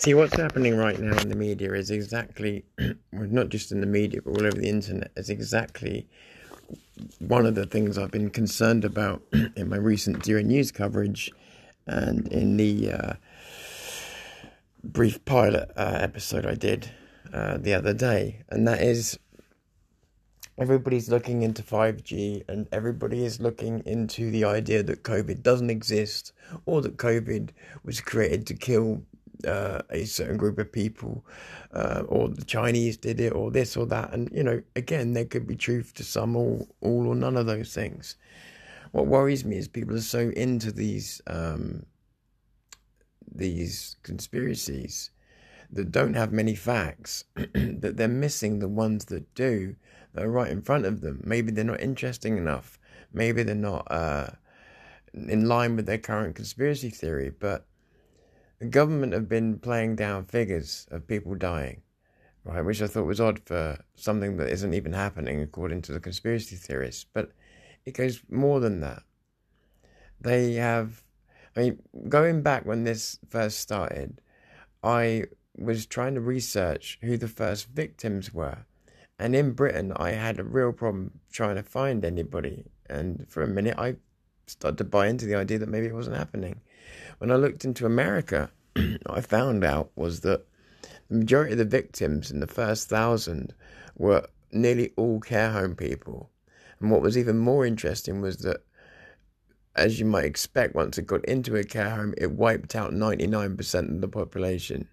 See, what's happening right now in the media is exactly, well, not just in the media, but all over the internet, is exactly one of the things I've been concerned about in my recent Zero News coverage and in the uh, brief pilot uh, episode I did uh, the other day. And that is everybody's looking into 5G and everybody is looking into the idea that COVID doesn't exist or that COVID was created to kill uh, a certain group of people, uh, or the Chinese did it, or this or that. And, you know, again, there could be truth to some, all, all or none of those things. What worries me is people are so into these um, these conspiracies that don't have many facts that they're missing the ones that do that are right in front of them. Maybe they're not interesting enough. Maybe they're not uh, in line with their current conspiracy theory. But the government have been playing down figures of people dying, right? Which I thought was odd for something that isn't even happening according to the conspiracy theorists. But it goes more than that. They have, I mean, going back when this first started, I was trying to research who the first victims were. And in Britain, I had a real problem trying to find anybody. And for a minute, I started to buy into the idea that maybe it wasn't happening. When I looked into America, what I found out was that the majority of the victims in the first thousand were nearly all care home people. And what was even more interesting was that, as you might expect, once it got into a care home, it wiped out 99% of the population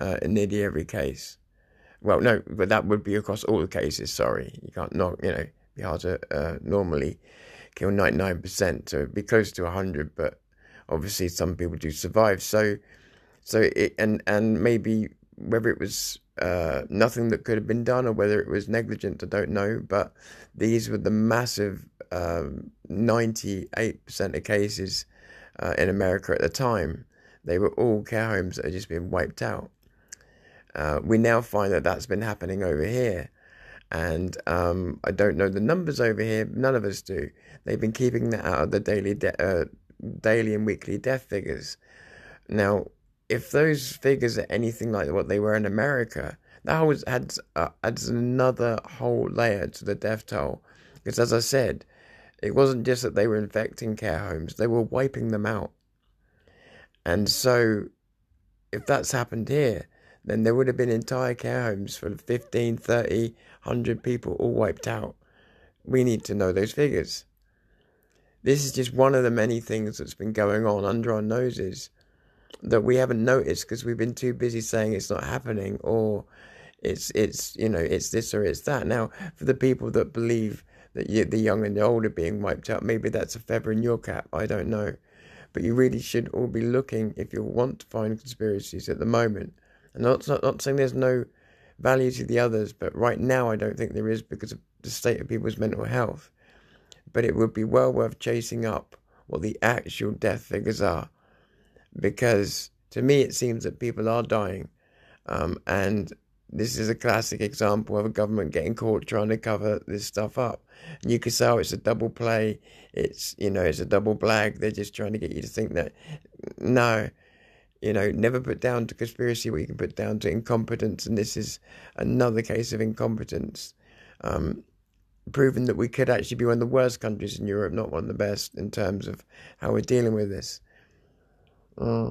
uh, in nearly every case. Well, no, but that would be across all the cases. Sorry, you can't not, you know, be hard to uh, normally kill 99%, so it'd be close to 100, but obviously some people do survive. So, so it and and maybe whether it was uh, nothing that could have been done or whether it was negligent, I don't know. But these were the massive um, ninety-eight percent of cases uh, in America at the time. They were all care homes that had just been wiped out. Uh, we now find that that's been happening over here. And um, I don't know the numbers over here. None of us do. They've been keeping that out of the daily de- uh, daily and weekly death figures. Now, if those figures are anything like what they were in America, that always adds, uh, adds another whole layer to the death toll. Because as I said, it wasn't just that they were infecting care homes, they were wiping them out. And so, if that's happened here, then there would have been entire care homes for 15, 30, 100 people all wiped out. We need to know those figures. This is just one of the many things that's been going on under our noses that we haven't noticed because we've been too busy saying it's not happening or it's it's you know it's this or it's that. Now, for the people that believe that you, the young and the old are being wiped out, maybe that's a feather in your cap. I don't know, but you really should all be looking if you want to find conspiracies at the moment. And not not, not saying there's no value to the others, but right now I don't think there is because of the state of people's mental health but it would be well worth chasing up what the actual death figures are. Because to me, it seems that people are dying. Um, and this is a classic example of a government getting caught trying to cover this stuff up. And you could say, oh, it's a double play. It's, you know, it's a double blag. They're just trying to get you to think that. No, you know, never put down to conspiracy what you can put down to incompetence. And this is another case of incompetence. Um, proving that we could actually be one of the worst countries in Europe, not one of the best in terms of how we're dealing with this. Uh,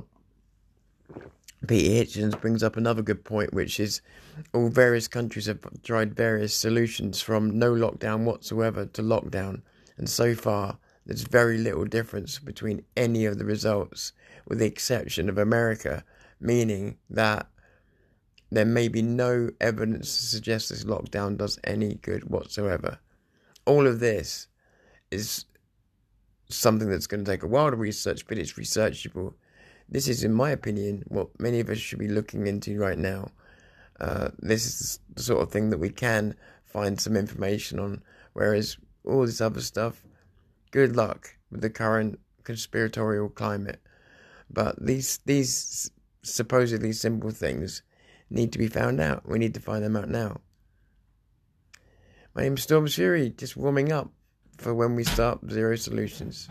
Peter Hitchens brings up another good point, which is all various countries have tried various solutions from no lockdown whatsoever to lockdown, and so far there's very little difference between any of the results, with the exception of America, meaning that there may be no evidence to suggest this lockdown does any good whatsoever. All of this is something that's going to take a while to research, but it's researchable. This is, in my opinion, what many of us should be looking into right now. Uh, this is the sort of thing that we can find some information on, whereas all this other stuff, good luck with the current conspiratorial climate. But these these supposedly simple things need to be found out. We need to find them out now. My name's Storm Fury, just warming up for when we start Zero Solutions.